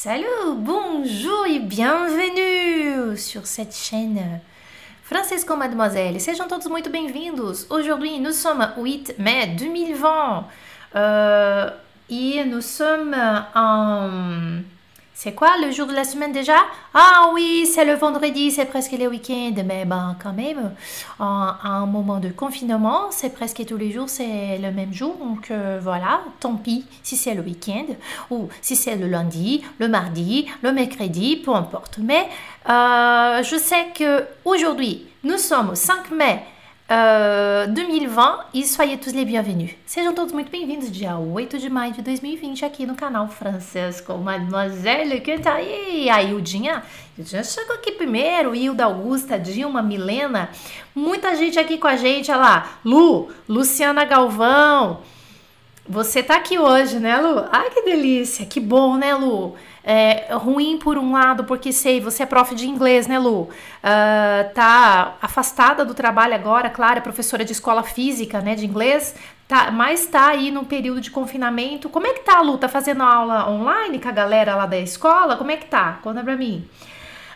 Salut, bonjour et bienvenue sur cette chaîne Française com Mademoiselle. Sejam todos muito bem-vindos. Aujourd'hui, nous sommes 8 mai 2020 euh, et nous sommes en C'est quoi le jour de la semaine déjà? Ah oui, c'est le vendredi, c'est presque le week-end, mais ben quand même, en, un moment de confinement, c'est presque tous les jours, c'est le même jour, donc euh, voilà, tant pis si c'est le week-end ou si c'est le lundi, le mardi, le mercredi, peu importe. Mais euh, je sais que aujourd'hui, nous sommes au 5 mai uh, 2020 e soyez tous les bienvenus. Sejam todos muito bem-vindos, dia 8 de maio de 2020, aqui no canal Francês com Mademoiselle Canta. aí, a Hildinha, já chegou aqui primeiro, Hilda Augusta, Dilma, Milena, muita gente aqui com a gente, olha lá, Lu, Luciana Galvão, você tá aqui hoje, né, Lu? Ai, que delícia, que bom, né, Lu? É ruim por um lado, porque sei, você é prof de inglês, né, Lu? Uh, tá afastada do trabalho agora, claro, é professora de escola física, né, de inglês, tá, mas tá aí no período de confinamento. Como é que tá, Lu? Tá fazendo aula online com a galera lá da escola? Como é que tá? Conta pra mim.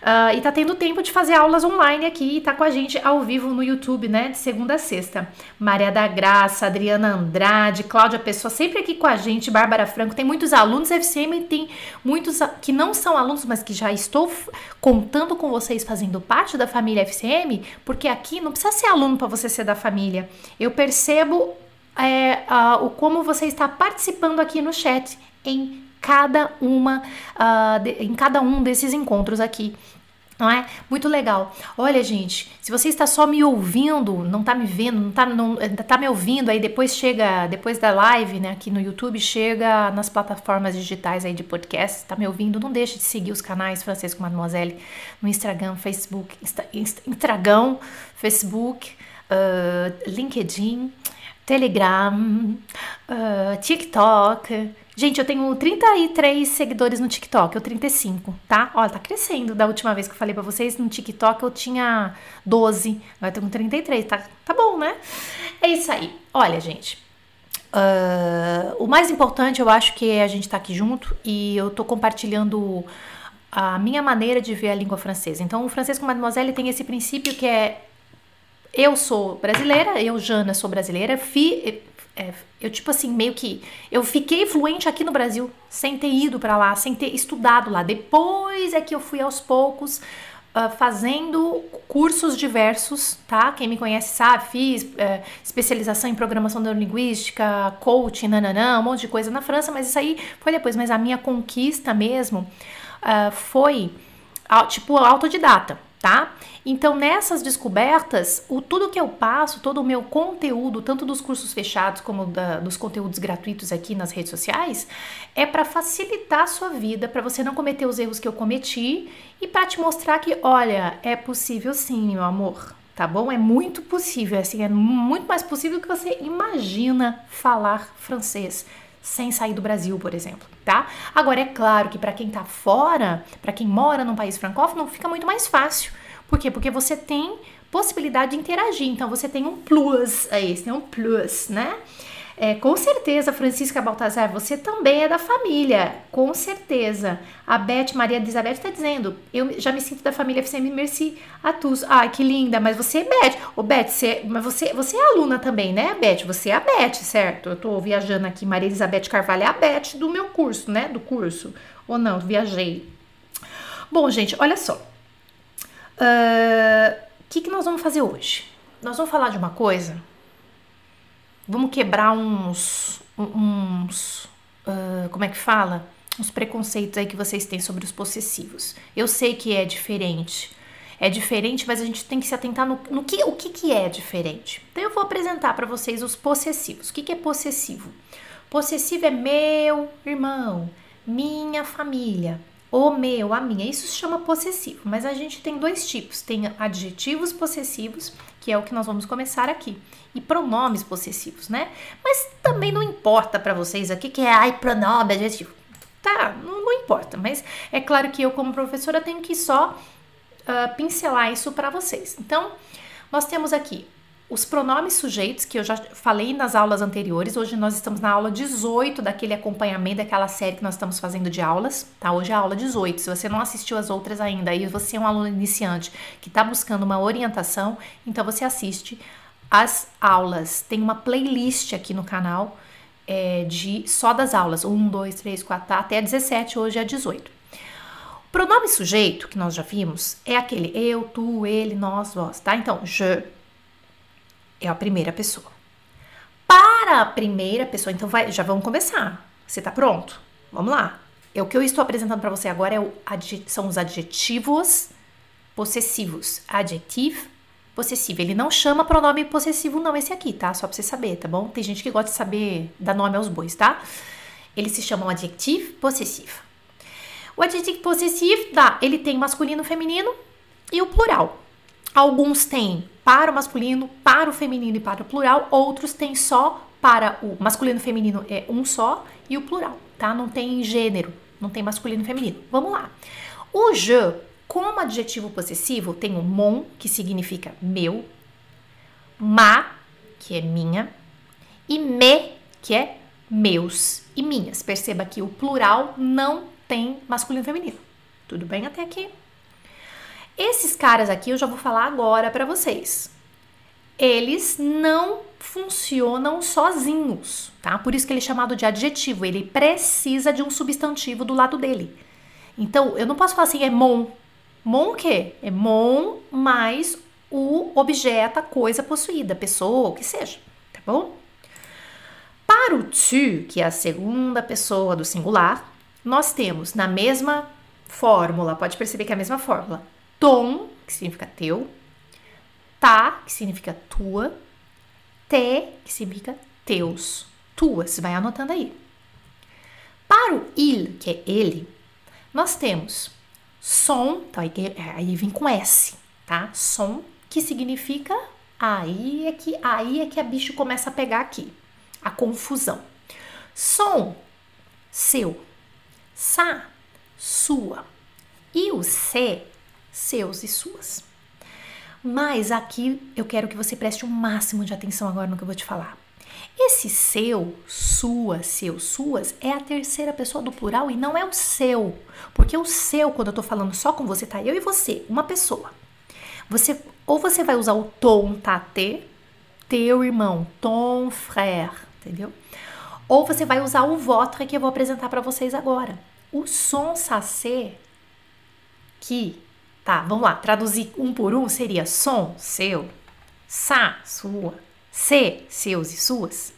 Uh, e tá tendo tempo de fazer aulas online aqui e tá com a gente ao vivo no YouTube, né? De segunda a sexta. Maria da Graça, Adriana Andrade, Cláudia Pessoa, sempre aqui com a gente, Bárbara Franco. Tem muitos alunos FCM e tem muitos que não são alunos, mas que já estou contando com vocês fazendo parte da família FCM, porque aqui não precisa ser aluno para você ser da família. Eu percebo é, o como você está participando aqui no chat em cada uma, uh, de, em cada um desses encontros aqui não é? Muito legal. Olha, gente, se você está só me ouvindo, não está me vendo, não está não, tá me ouvindo, aí depois chega, depois da live, né, aqui no YouTube, chega nas plataformas digitais aí de podcast, está me ouvindo, não deixe de seguir os canais Francisco Mademoiselle no Instagram, Facebook, Insta, Instagram, Facebook, uh, LinkedIn, Telegram, uh, TikTok, Gente, eu tenho 33 seguidores no TikTok, ou 35, tá? Olha, tá crescendo. Da última vez que eu falei pra vocês, no TikTok eu tinha 12, agora eu tenho 33, tá, tá bom, né? É isso aí. Olha, gente, uh, o mais importante eu acho que é a gente tá aqui junto e eu tô compartilhando a minha maneira de ver a língua francesa. Então, o francês com Mademoiselle tem esse princípio que é eu sou brasileira, eu, Jana, sou brasileira, fi, é, eu, tipo assim, meio que. Eu fiquei fluente aqui no Brasil, sem ter ido para lá, sem ter estudado lá. Depois é que eu fui aos poucos uh, fazendo cursos diversos, tá? Quem me conhece sabe, fiz uh, especialização em programação neurolinguística, coaching, nananã, um monte de coisa na França, mas isso aí foi depois. Mas a minha conquista mesmo uh, foi, tipo, autodidata tá? Então, nessas descobertas, o tudo que eu passo, todo o meu conteúdo, tanto dos cursos fechados como da, dos conteúdos gratuitos aqui nas redes sociais, é para facilitar a sua vida, para você não cometer os erros que eu cometi e para te mostrar que, olha, é possível sim, meu amor. Tá bom? É muito possível, assim, é muito mais possível que você imagina falar francês sem sair do Brasil, por exemplo, tá? Agora é claro que para quem tá fora, para quem mora num país francófono, fica muito mais fácil. Por quê? Porque você tem possibilidade de interagir, então você tem um plus aí, você tem um plus, né? É, com certeza, Francisca Baltazar, você também é da família, com certeza. A Beth Maria Elizabeth está dizendo, eu já me sinto da família FCM Merci Atus. Ai, que linda, mas você é Beth. Ô, Beth, você, mas você, você é aluna também, né, Beth? Você é a Beth, certo? Eu estou viajando aqui, Maria Elizabeth Carvalho é a Beth do meu curso, né, do curso. Ou não, viajei. Bom, gente, olha só. O uh, que, que nós vamos fazer hoje? Nós vamos falar de uma coisa vamos quebrar uns, uns uh, como é que fala? Uns preconceitos aí que vocês têm sobre os possessivos. Eu sei que é diferente. É diferente, mas a gente tem que se atentar no, no que, o que, que é diferente. Então eu vou apresentar para vocês os possessivos. O que, que é possessivo? Possessivo é meu irmão, minha família, o meu, a minha. Isso se chama possessivo, mas a gente tem dois tipos: tem adjetivos possessivos, que é o que nós vamos começar aqui, e pronomes possessivos, né? Mas também não importa para vocês aqui que é ai, pronome, adjetivo. Tá, não, não, importa, mas é claro que eu, como professora, tenho que só uh, pincelar isso para vocês. Então, nós temos aqui os pronomes sujeitos, que eu já falei nas aulas anteriores, hoje nós estamos na aula 18 daquele acompanhamento, daquela série que nós estamos fazendo de aulas, tá? Hoje é a aula 18. Se você não assistiu as outras ainda, aí você é um aluno iniciante que está buscando uma orientação, então você assiste as aulas. Tem uma playlist aqui no canal é, de só das aulas. 1, 2, 3, 4, tá? até 17, hoje é 18. O pronome sujeito, que nós já vimos, é aquele eu, tu, ele, nós, vós, tá? Então, je é a primeira pessoa. Para a primeira pessoa, então vai, já vamos começar. Você tá pronto? Vamos lá. É o que eu estou apresentando para você agora é o, são os adjetivos possessivos. Adjetivo possessivo. Ele não chama pronome possessivo não esse aqui, tá? Só para você saber, tá bom? Tem gente que gosta de saber dar nome aos bois, tá? Ele se chama um adjetivo possessivo. O adjetivo possessivo, tá, ele tem masculino, feminino e o plural. Alguns têm para o masculino, para o feminino e para o plural, outros têm só para o masculino e feminino é um só e o plural, tá? Não tem gênero, não tem masculino e feminino. Vamos lá. O je, como adjetivo possessivo, tem o mon, que significa meu, ma, que é minha, e me, que é meus e minhas. Perceba que o plural não tem masculino e feminino. Tudo bem até aqui? Esses caras aqui eu já vou falar agora para vocês. Eles não funcionam sozinhos, tá? Por isso que ele é chamado de adjetivo. Ele precisa de um substantivo do lado dele. Então, eu não posso falar assim, é mon. Mon o quê? É mon mais o objeto, a coisa possuída, pessoa, o que seja, tá bom? Para o tu, que é a segunda pessoa do singular, nós temos na mesma fórmula, pode perceber que é a mesma fórmula, Tom, que significa teu. Tá, que significa tua. Te, que significa teus. Tuas. Vai anotando aí. Para o il, que é ele, nós temos som, então aí, aí vem com S, tá? Som, que significa aí é que aí é que a bicho começa a pegar aqui, a confusão. Som, seu. Sa, sua. E o se seus e suas. Mas aqui eu quero que você preste o um máximo de atenção agora no que eu vou te falar. Esse seu, sua, seu, suas é a terceira pessoa do plural e não é o seu. Porque o seu, quando eu tô falando só com você, tá eu e você, uma pessoa. Você ou você vai usar o ton, tá te, teu irmão, ton frère, entendeu? Ou você vai usar o votre que eu vou apresentar para vocês agora. O som sacê que Tá, vamos lá. Traduzir um por um seria som, seu, sa, sua, se, seus e suas.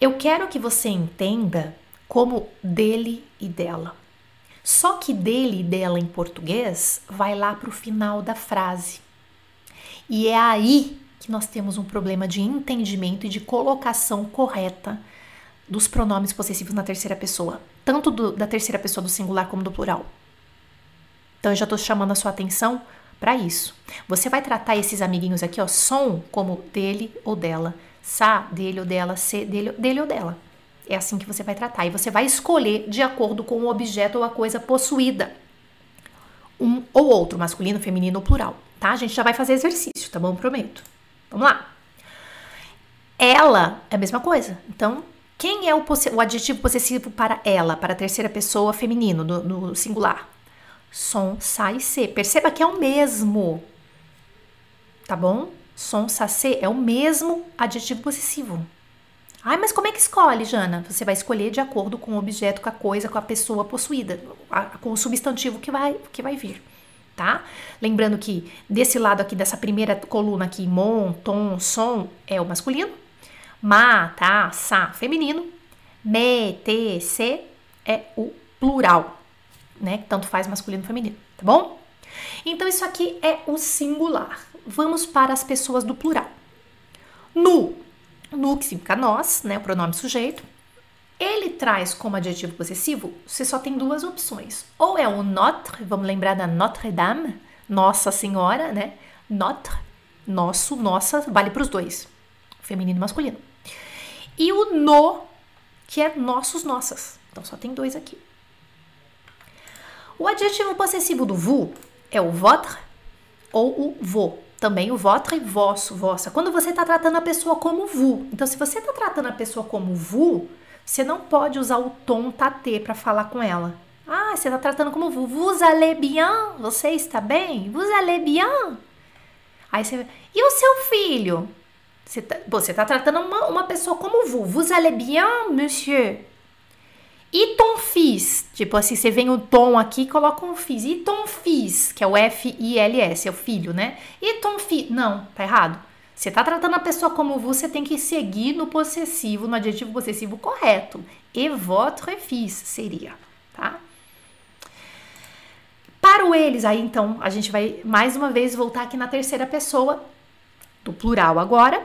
Eu quero que você entenda como dele e dela. Só que dele e dela em português vai lá para o final da frase. E é aí que nós temos um problema de entendimento e de colocação correta dos pronomes possessivos na terceira pessoa, tanto do, da terceira pessoa do singular como do plural. Então eu já estou chamando a sua atenção para isso. Você vai tratar esses amiguinhos aqui, ó, som como dele ou dela, sa dele ou dela, se dele, dele ou dela. É assim que você vai tratar e você vai escolher de acordo com o objeto ou a coisa possuída. Um ou outro, masculino, feminino ou plural, tá? A gente já vai fazer exercício, tá bom? Prometo. Vamos lá. Ela é a mesma coisa. Então, quem é o, o adjetivo possessivo para ela, para a terceira pessoa feminino, no, no singular? Som, sa e se. Perceba que é o mesmo, tá bom? Som, sa, se é o mesmo adjetivo possessivo. Ai, mas como é que escolhe, Jana? Você vai escolher de acordo com o objeto, com a coisa, com a pessoa possuída, com o substantivo que vai, que vai vir, tá? Lembrando que desse lado aqui, dessa primeira coluna aqui, mon, tom, som, é o masculino. Ma, tá, sa, feminino. Me, te, se é o plural, né? Tanto faz masculino e feminino, tá bom? Então isso aqui é o singular. Vamos para as pessoas do plural. Nu, nu que significa nós, né? O pronome sujeito. Ele traz como adjetivo possessivo, você só tem duas opções. Ou é o notre, vamos lembrar da Notre Dame, Nossa Senhora, né? Notre, nosso, nossa, vale para os dois, feminino e masculino. E o no, que é nossos, nossas. Então só tem dois aqui. O adjetivo possessivo do vous é o votre ou o vos. também o votre, vosso, vossa. Quando você está tratando a pessoa como vous. Então, se você está tratando a pessoa como vous, você não pode usar o tom tate para falar com ela. Ah, você está tratando como vous. Vous allez bien? Você está bem? Vous allez bien? Aí você. E o seu filho? Você está tá tratando uma, uma pessoa como vous. Vous allez bien, monsieur? E ton fils? Tipo assim, você vem o tom aqui coloca um fils. E ton fils? Que é o F-I-L-S, é o filho, né? E ton fils? Não, tá errado. Você tá tratando a pessoa como você tem que seguir no possessivo, no adjetivo possessivo correto. E votre fils seria, tá? Para o eles, aí então, a gente vai mais uma vez voltar aqui na terceira pessoa do plural agora.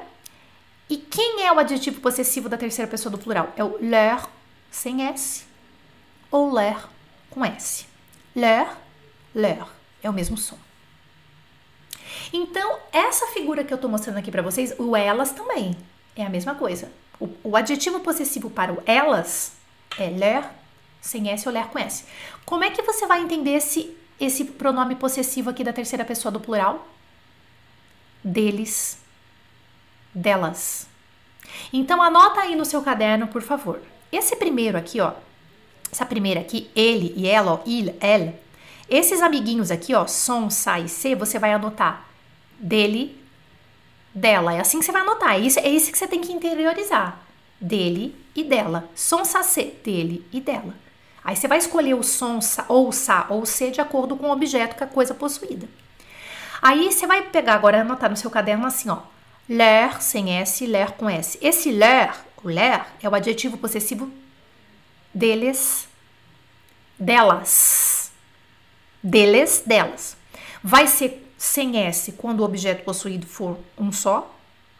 E quem é o adjetivo possessivo da terceira pessoa do plural? É o leur sem S ou leur com S. Leur, leur é o mesmo som. Então, essa figura que eu estou mostrando aqui para vocês, o elas também é a mesma coisa. O, o, adjetivo possessivo para o elas é leur sem S ou leur com S. Como é que você vai entender esse, esse pronome possessivo aqui da terceira pessoa do plural? Deles, delas. Então anota aí no seu caderno, por favor. Esse primeiro aqui, ó, essa primeira aqui, ele e ela, ó, il, elle, esses amiguinhos aqui, ó, som, sa e se, você vai anotar dele, dela. É assim que você vai anotar. É isso, é isso que você tem que interiorizar. Dele e dela. Som, sa, se, dele e dela. Aí você vai escolher o som sa, ou sa ou se de acordo com o objeto que a coisa possuída. Aí você vai pegar agora anotar no seu caderno assim, ó. Leur sem S, leur com S. Esse leur, o leur, é o adjetivo possessivo deles, delas. Deles, delas. Vai ser sem S quando o objeto possuído for um só,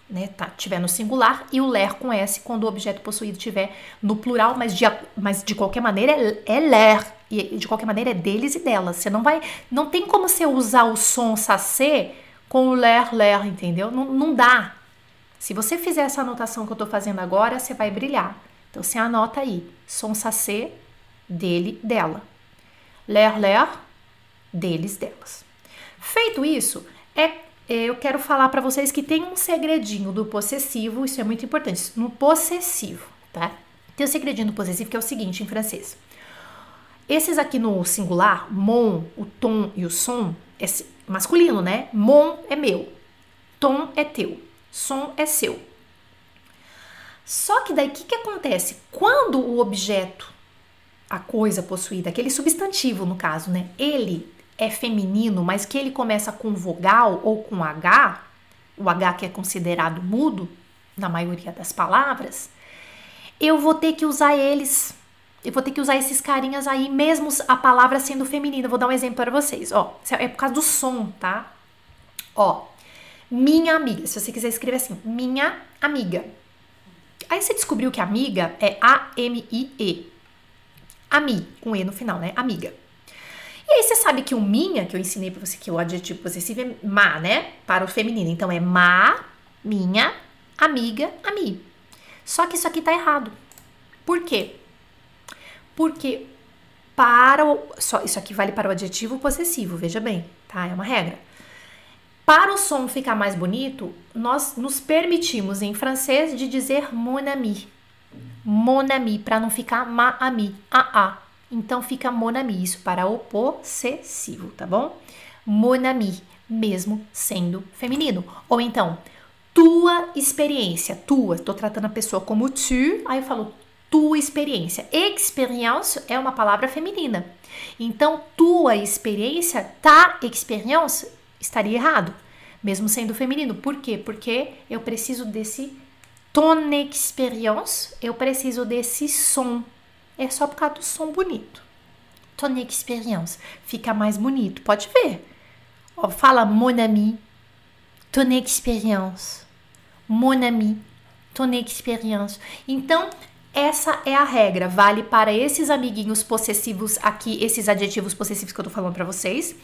né, tá, tiver no singular, e o ler com S quando o objeto possuído tiver no plural, mas de, mas de qualquer maneira é, é ler, e de qualquer maneira é deles e delas. Você não vai, não tem como você usar o som sacê com o ler, ler, entendeu? Não, não dá. Se você fizer essa anotação que eu estou fazendo agora, você vai brilhar. Então você anota aí, som sacê, dele, dela. Ler, ler, deles, delas. Feito isso, é, eu quero falar para vocês que tem um segredinho do possessivo, isso é muito importante, no possessivo, tá? Tem um segredinho do possessivo que é o seguinte em francês. Esses aqui no singular, mon, o tom e o som, é masculino, né? Mon é meu, tom é teu, som é seu. Só que daí o que, que acontece? Quando o objeto, a coisa possuída, aquele substantivo no caso, né? Ele é feminino, mas que ele começa com vogal ou com H, o H que é considerado mudo na maioria das palavras, eu vou ter que usar eles. Eu vou ter que usar esses carinhas aí, mesmo a palavra sendo feminina. vou dar um exemplo para vocês. Ó, é por causa do som, tá? Ó, minha amiga. Se você quiser escrever assim, minha amiga. Aí você descobriu que amiga é A-M-I-E. Ami, com E no final, né? Amiga. E aí você sabe que o minha, que eu ensinei pra você que o adjetivo possessivo é má, né? Para o feminino. Então é má, minha, amiga, ami. Só que isso aqui tá errado. Por quê? Porque para o. Só, isso aqui vale para o adjetivo possessivo, veja bem, tá? É uma regra. Para o som ficar mais bonito, nós nos permitimos em francês de dizer mon ami. Mon ami, para não ficar ma ami, a a. Então fica monami, isso para o possessivo, tá bom? Monami, mesmo sendo feminino. Ou então, tua experiência, tua, estou tratando a pessoa como tu, aí eu falo tua experiência. Experience é uma palavra feminina. Então, tua experiência, ta experience, estaria errado, mesmo sendo feminino. Por quê? Porque eu preciso desse ton experience, eu preciso desse som é só por causa do som bonito. Ton experience fica mais bonito, pode ver. Ó, fala mon ami, ton experience. Mon ami, ton experience. Então, essa é a regra, vale para esses amiguinhos possessivos aqui, esses adjetivos possessivos que eu tô falando para vocês.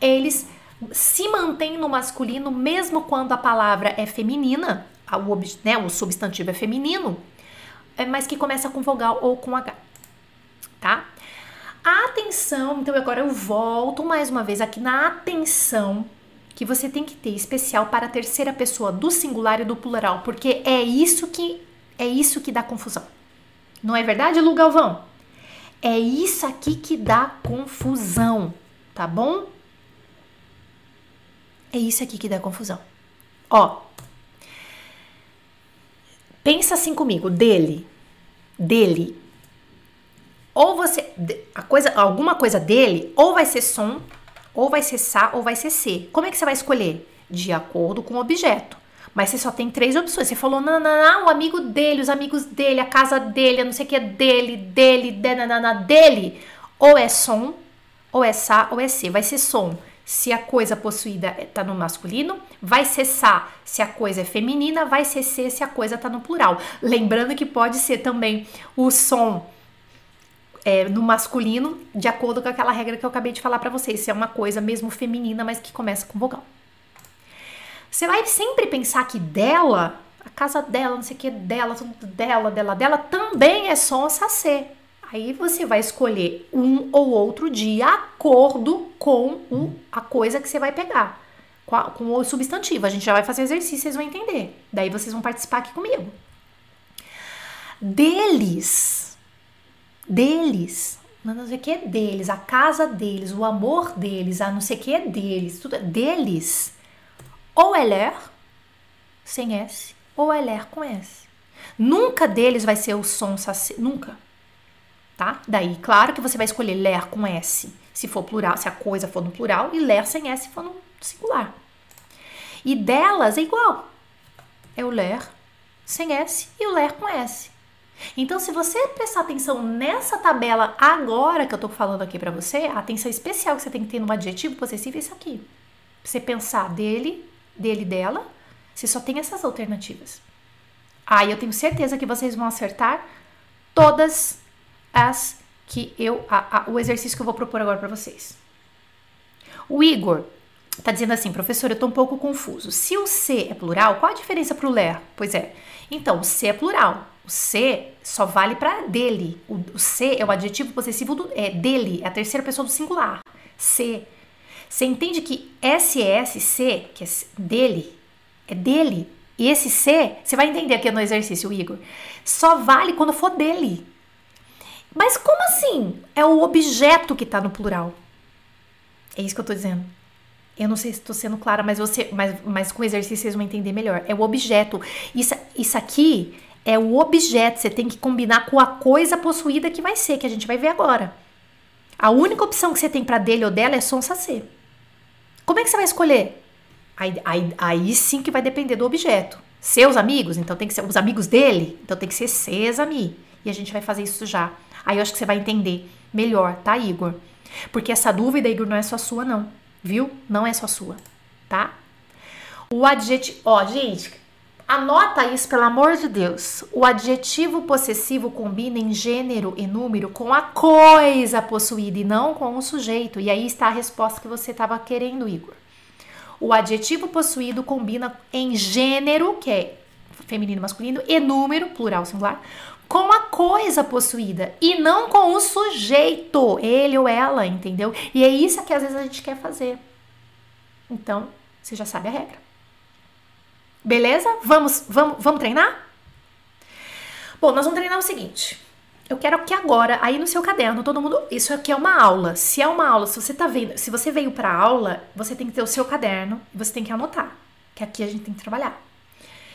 Eles se mantêm no masculino mesmo quando a palavra é feminina, o, né, o substantivo é feminino, é, mas que começa com vogal ou com H tá? A atenção, então agora eu volto mais uma vez aqui na atenção que você tem que ter especial para a terceira pessoa do singular e do plural, porque é isso que é isso que dá confusão. Não é verdade, Lu Galvão? É isso aqui que dá confusão, tá bom? É isso aqui que dá confusão. Ó, pensa assim comigo, dele, dele. Ou você, a coisa, alguma coisa dele, ou vai ser som, ou vai ser sa, ou vai ser se. Como é que você vai escolher? De acordo com o objeto. Mas você só tem três opções. Você falou, não, não, não, o amigo dele, os amigos dele, a casa dele, a não sei o que, dele, dele, de, nanana, dele. Ou é som, ou é sa, ou é se. Vai ser som se a coisa possuída está no masculino, vai ser sa se a coisa é feminina, vai ser se a coisa está no plural. Lembrando que pode ser também o som é, no masculino, de acordo com aquela regra que eu acabei de falar para vocês, se é uma coisa mesmo feminina, mas que começa com vogal. Você vai sempre pensar que dela, a casa dela, não sei o que, dela, tudo dela, dela, dela, também é som sacê. Aí você vai escolher um ou outro de acordo com o, a coisa que você vai pegar, com, o substantivo. A gente já vai fazer exercício, vocês vão entender. Daí vocês vão participar aqui comigo. Deles, deles, não sei o que é deles, a casa deles, o amor deles, a não sei o que é deles, tudo é deles ou é sem S, ou é com S. Nunca deles vai ser o som saci, nunca. Tá? Daí, claro que você vai escolher ler com S, se for plural, se a coisa for no plural, e ler sem S se for no singular. E delas é igual. É o ler sem S e o ler com S. Então, se você prestar atenção nessa tabela agora que eu tô falando aqui para você, a atenção especial que você tem que ter no adjetivo possessivo é isso aqui. Você pensar dele, dele dela, você só tem essas alternativas. Aí ah, eu tenho certeza que vocês vão acertar todas as que eu a, a, o exercício que eu vou propor agora para vocês. O Igor tá dizendo assim, professor, eu tô um pouco confuso. Se o C é plural, qual a diferença para o ler? Pois é. Então, o C é plural. O C só vale para dele. O, o, C é o adjetivo possessivo do, é dele, é a terceira pessoa do singular. C você entende que SSC, que é dele, é dele, e esse C, você vai entender aqui no exercício, Igor, só vale quando for dele. Mas como assim? É o objeto que está no plural. É isso que eu estou dizendo. Eu não sei se estou sendo clara, mas, você, mas, mas com o exercício vocês vão entender melhor. É o objeto. Isso, isso aqui é o objeto. Você tem que combinar com a coisa possuída que vai ser, que a gente vai ver agora. A única opção que você tem para dele ou dela é sonsa ser. Como é que você vai escolher? Aí, aí, aí sim que vai depender do objeto. Seus amigos, então tem que ser os amigos dele, então tem que ser ses amis. E a gente vai fazer isso já. Aí eu acho que você vai entender melhor, tá, Igor? Porque essa dúvida, Igor, não é só sua, não. Viu? Não é só sua, tá? O adjetivo. Ó, gente, anota isso, pelo amor de Deus. O adjetivo possessivo combina em gênero e número com a coisa possuída e não com o sujeito. E aí está a resposta que você estava querendo, Igor. O adjetivo possuído combina em gênero, que é feminino, masculino, e número, plural, singular, com a coisa possuída e não com o sujeito, ele ou ela, entendeu? E é isso que às vezes a gente quer fazer. Então, você já sabe a regra. Beleza? Vamos, vamos, vamos treinar? Bom, nós vamos treinar o seguinte. Eu quero que agora, aí no seu caderno, todo mundo. Isso aqui é uma aula. Se é uma aula, se você tá vendo, se você veio para aula, você tem que ter o seu caderno e você tem que anotar. Que aqui a gente tem que trabalhar.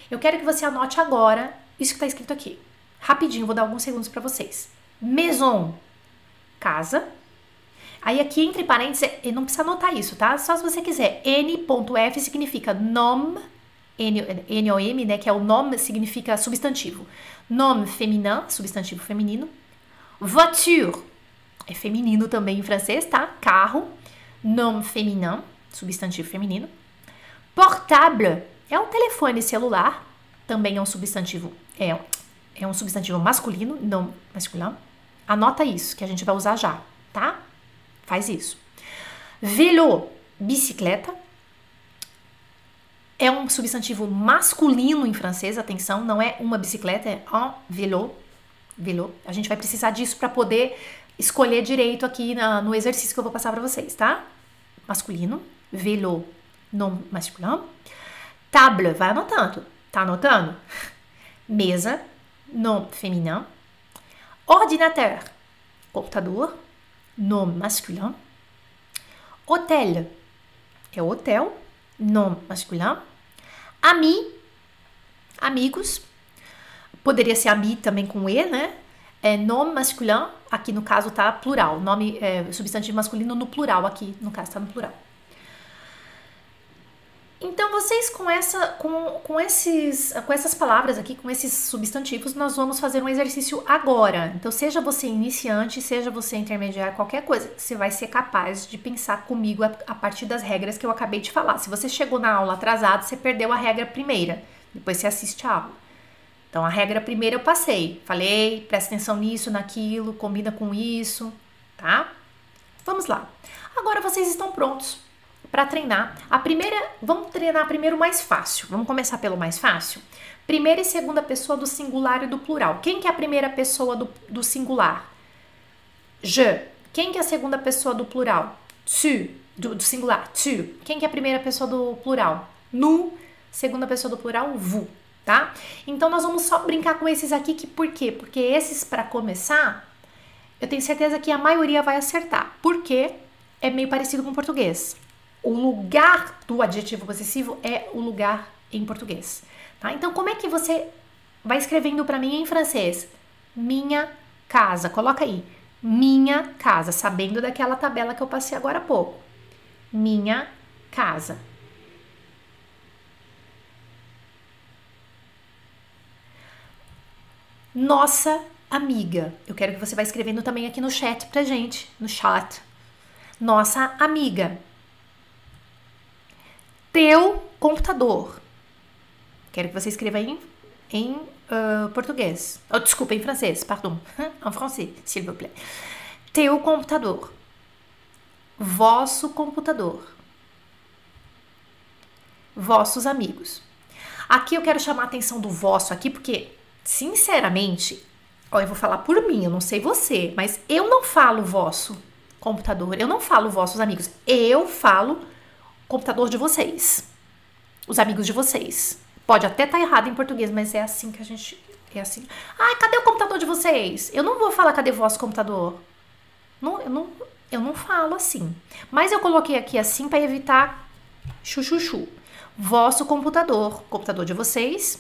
Eu quero que você anote agora isso que tá escrito aqui. Rapidinho, vou dar alguns segundos para vocês. Maison, casa. Aí aqui entre parênteses, não precisa anotar isso, tá? Só se você quiser. N.F significa nome N-O-M, né, que é o nome, significa substantivo. Nome féminin, substantivo feminino. Voiture, é feminino também em francês, tá? Carro. Nome féminin, substantivo feminino. Portable, é um telefone celular, também é um substantivo, é, é um substantivo masculino, não masculino. Anota isso, que a gente vai usar já, tá? Faz isso. Vélo, bicicleta é um substantivo masculino em francês, atenção, não é uma bicicleta, é un vélo. vélo. A gente vai precisar disso para poder escolher direito aqui na, no exercício que eu vou passar para vocês, tá? Masculino, vélo. nome masculin. Table, vai anotando. Tá anotando? Mesa, nome féminin. Ordinateur, computador, nome masculin. Hôtel, é hotel, nome masculin. Ami, amigos. Poderia ser ami também com E, né? É nome masculin, aqui no caso tá plural. Nome, é, substantivo masculino no plural, aqui no caso tá no plural. Então, vocês com, essa, com, com, esses, com essas palavras aqui, com esses substantivos, nós vamos fazer um exercício agora. Então, seja você iniciante, seja você intermediário, qualquer coisa, você vai ser capaz de pensar comigo a, a partir das regras que eu acabei de falar. Se você chegou na aula atrasado, você perdeu a regra primeira. Depois você assiste a aula. Então, a regra primeira eu passei. Falei, presta atenção nisso, naquilo, combina com isso, tá? Vamos lá. Agora vocês estão prontos para treinar. A primeira, vamos treinar primeiro o mais fácil. Vamos começar pelo mais fácil? Primeira e segunda pessoa do singular e do plural. Quem que é a primeira pessoa do, do singular? Je. Quem que é a segunda pessoa do plural? Tu. Do, do singular. Tu. Quem que é a primeira pessoa do plural? Nu. Segunda pessoa do plural, vous. Tá? Então nós vamos só brincar com esses aqui, que por quê? Porque esses para começar, eu tenho certeza que a maioria vai acertar. Porque é meio parecido com o português o lugar do adjetivo possessivo é o lugar em português. Tá? Então, como é que você vai escrevendo para mim em francês? Minha casa. Coloca aí. Minha casa, sabendo daquela tabela que eu passei agora há pouco. Minha casa. Nossa amiga. Eu quero que você vá escrevendo também aqui no chat pra gente, no chat. Nossa amiga teu computador. Quero que você escreva em, em uh, português. Oh, desculpa, em francês, pardon. En français, s'il vous plaît. Teu computador. Vosso computador. Vossos amigos. Aqui eu quero chamar a atenção do vosso aqui, porque, sinceramente, ó, eu vou falar por mim, eu não sei você, mas eu não falo vosso computador, eu não falo vossos amigos, eu falo computador de vocês. Os amigos de vocês. Pode até estar tá errado em português, mas é assim que a gente. É assim. Ai, cadê o computador de vocês? Eu não vou falar cadê vosso computador. Não, eu, não, eu não falo assim. Mas eu coloquei aqui assim para evitar chuchuchu. Vosso computador. Computador de vocês.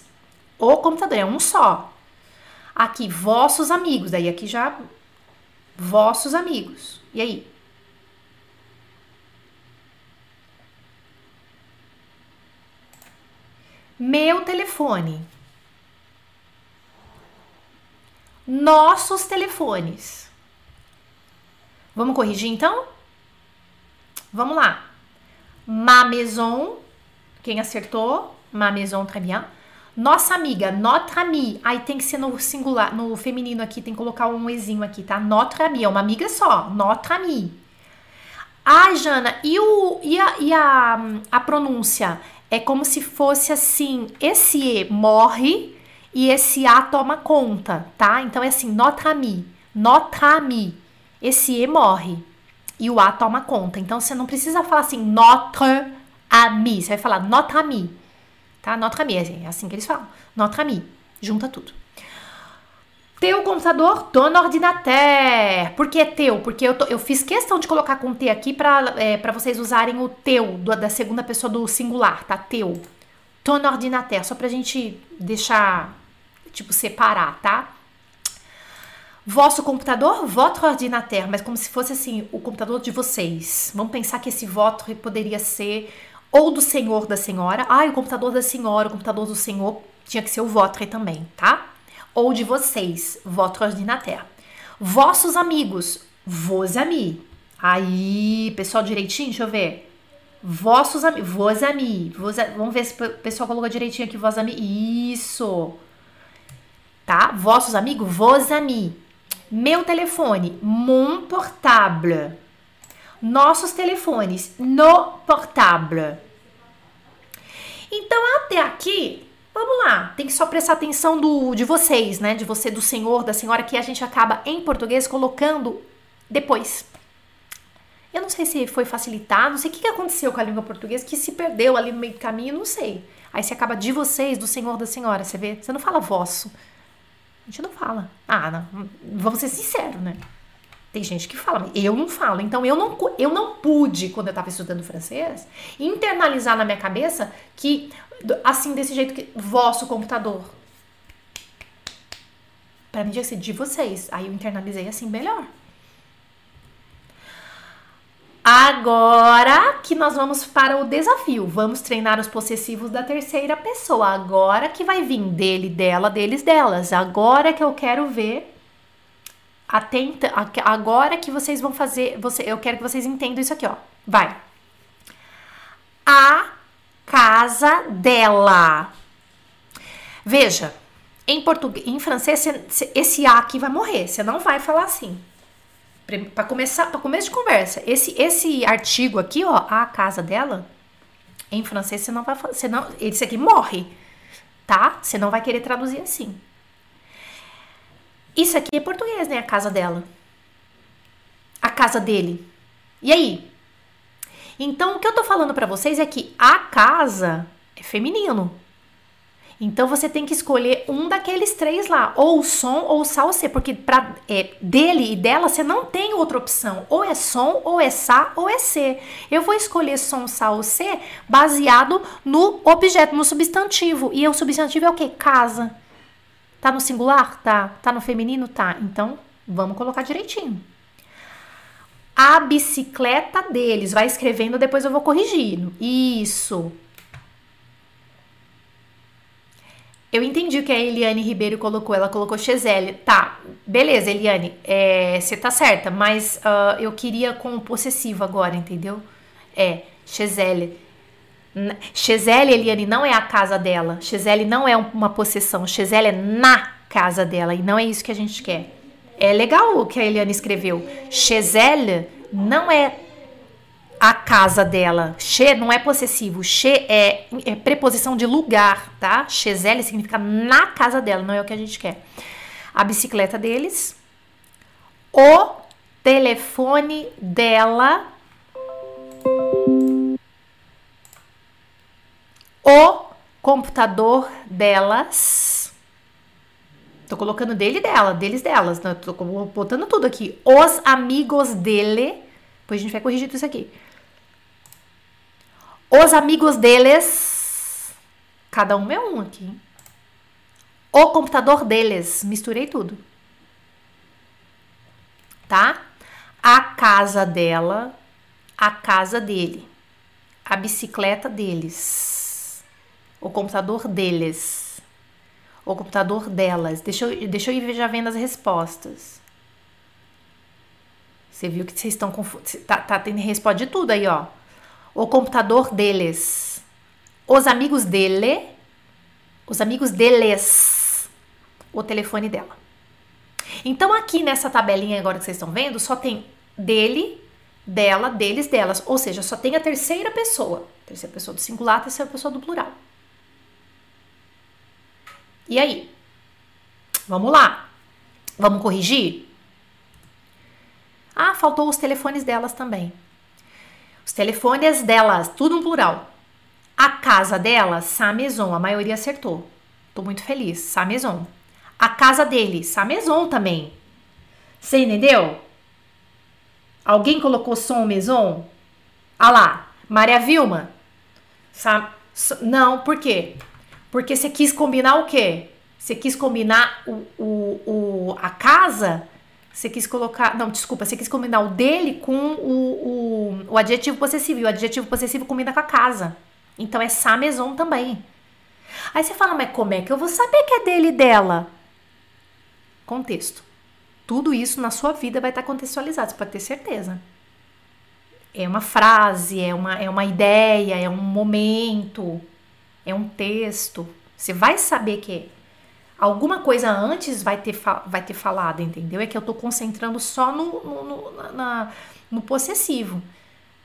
O computador é um só. Aqui, vossos amigos. Daí aqui já. Vossos amigos. E aí? Meu telefone. Nossos telefones. Vamos corrigir então? Vamos lá. Ma maison. Quem acertou? Ma maison, très bien. Nossa amiga, notre amie. Aí tem que ser no singular, no feminino aqui, tem que colocar um ezinho aqui, tá? Notre amie, é uma amiga só. Notre amie. Ai, Jana, e, o, e, a, e a, a pronúncia? É como se fosse assim: esse E morre e esse A toma conta, tá? Então é assim: notre ami. Esse E morre e o A toma conta. Então você não precisa falar assim: notre ami. Você vai falar notre ami, tá? Notre ami, é assim que eles falam: notre ami. Junta tudo. Teu computador, ton ordinateur. Por que teu? Porque eu, tô, eu fiz questão de colocar com T aqui para é, vocês usarem o teu, do, da segunda pessoa do singular, tá? Teu. Ton ordinateur, só pra gente deixar, tipo, separar, tá? Vosso computador, votre ordinateur, mas como se fosse assim, o computador de vocês. Vamos pensar que esse votre poderia ser ou do senhor da senhora. Ah, o computador da senhora, o computador do senhor tinha que ser o votre também, tá? Ou de vocês, votre ordinateur. Vossos amigos, vos amis. Aí, pessoal direitinho, deixa eu ver. Vossos amigos, vos amis. Vos, vamos ver se o pessoal colocou direitinho aqui, vos amis. Isso. Tá? Vossos amigos, vos amis. Meu telefone, mon portable. Nossos telefones, no portable. Então, até aqui, Vamos lá, tem que só prestar atenção do, de vocês, né? De você, do senhor, da senhora, que a gente acaba em português colocando depois. Eu não sei se foi facilitado, não sei o que aconteceu com a língua portuguesa, que se perdeu ali no meio do caminho, não sei. Aí você acaba de vocês, do senhor, da senhora, você vê? Você não fala vosso. A gente não fala. Ah, não. Vamos ser sinceros, né? Tem gente que fala, eu não falo. Então eu não, eu não pude, quando eu estava estudando francês, internalizar na minha cabeça que, assim, desse jeito que vosso computador. Para mim tinha que ser de vocês. Aí eu internalizei assim melhor. Agora que nós vamos para o desafio, vamos treinar os possessivos da terceira pessoa. Agora que vai vir dele, dela, deles, delas. Agora que eu quero ver Atenta, agora que vocês vão fazer, você, eu quero que vocês entendam isso aqui, ó. Vai. A casa dela. Veja, em português, em francês, esse a aqui vai morrer. Você não vai falar assim. Para começar, para começo de conversa, esse esse artigo aqui, ó, a casa dela, em francês você não vai você não, esse aqui morre, tá? Você não vai querer traduzir assim. Isso aqui é português, né? A casa dela. A casa dele. E aí? Então, o que eu tô falando para vocês é que a casa é feminino. Então você tem que escolher um daqueles três lá, ou o som ou o salse, porque para é, dele e dela você não tem outra opção. Ou é som, ou é sa, ou é se. Eu vou escolher som, sa ou se baseado no objeto, no substantivo. E o substantivo é o que? Casa. Tá no singular? Tá. Tá no feminino? Tá. Então, vamos colocar direitinho. A bicicleta deles. Vai escrevendo, depois eu vou corrigindo. Isso. Eu entendi o que a Eliane Ribeiro colocou. Ela colocou Xezelle. Tá, beleza, Eliane. Você é, tá certa, mas uh, eu queria com o possessivo agora, entendeu? É, Xezelle. Xezelle, Eliane, não é a casa dela. Xezelle não é uma possessão. Xezelle é na casa dela. E não é isso que a gente quer. É legal o que a Eliane escreveu. Xezelle não é a casa dela. Che não é possessivo. Che é, é preposição de lugar, tá? Xezelle significa na casa dela. Não é o que a gente quer. A bicicleta deles. O telefone dela o computador delas. Tô colocando dele e dela, deles delas, né? Tô botando tudo aqui. Os amigos dele. Depois a gente vai corrigir tudo isso aqui. Os amigos deles. Cada um é um aqui. O computador deles. Misturei tudo. Tá? A casa dela. A casa dele. A bicicleta deles o computador deles, o computador delas. Deixa eu, deixa eu ir já vendo as respostas. Você viu que vocês estão confusos. Tá, tá tendo resposta de tudo aí, ó. O computador deles. Os amigos dele. Os amigos deles. O telefone dela. Então, aqui nessa tabelinha agora que vocês estão vendo, só tem dele, dela, deles, delas. Ou seja, só tem a terceira pessoa. Terceira pessoa do singular, terceira pessoa do plural. E aí? Vamos lá. Vamos corrigir? Ah, faltou os telefones delas também. Os telefones delas, tudo no plural. A casa delas, sa maison, a maioria acertou. Tô muito feliz, sa maison. A casa dele, sa maison também. Você entendeu? Alguém colocou som maison? Ah lá, Maria Vilma. Sa, não, por quê? Porque você quis combinar o quê? Você quis combinar o, o, o, a casa, você quis colocar. Não, desculpa, você quis combinar o dele com o, o, o adjetivo possessivo. E o adjetivo possessivo combina com a casa. Então é sa maison também. Aí você fala, mas como é que eu vou saber que é dele e dela? Contexto. Tudo isso na sua vida vai estar contextualizado, você pode ter certeza. É uma frase, é uma, é uma ideia, é um momento é um texto. Você vai saber que alguma coisa antes vai ter, vai ter falado, entendeu? É que eu tô concentrando só no, no, no, na, no possessivo.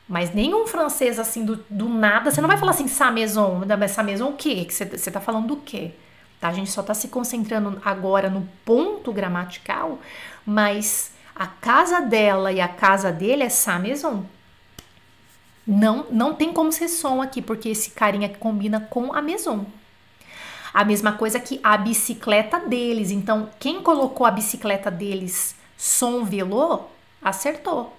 Mas nenhum francês assim do, do nada, você não vai falar assim, sa maison, mas sa maison o quê? Que você, você tá falando do quê? Tá? A gente só tá se concentrando agora no ponto gramatical, mas a casa dela e a casa dele é sa maison. Não, não tem como ser som aqui, porque esse carinha combina com a maison. A mesma coisa que a bicicleta deles. Então, quem colocou a bicicleta deles som velô, acertou.